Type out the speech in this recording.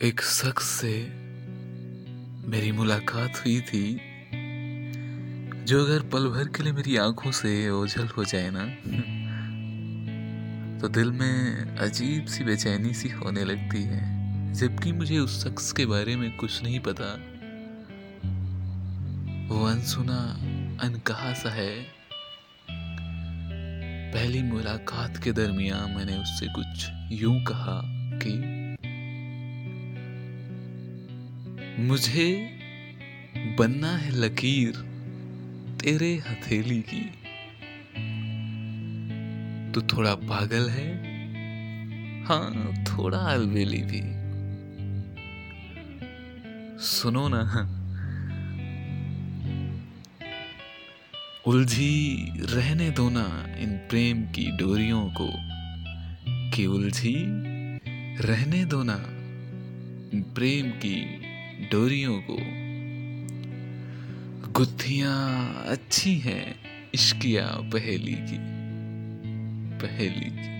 एक शख्स से मेरी मुलाकात हुई थी, जो अगर पल भर के लिए मेरी आँखों से ओझल हो जाए ना तो दिल में अजीब सी बेचैनी सी होने लगती है, जबकि मुझे उस शख्स के बारे में कुछ नहीं पता। वो अनसुना, अनकहा सा है। पहली मुलाकात के दरमियान मैंने उससे कुछ यूँ कहा कि मुझे बनना है लकीर तेरे हथेली की। तू थोड़ा पागल है? हाँ थोड़ा अलबेली भी। सुनो ना। उलझी रहने दो ना इन प्रेम की डोरियों को। कि उलझी रहने दो ना प्रेम की डोरियों को। गुत्थियाँ अच्छी हैं इश्किया पहेली की पहेली की।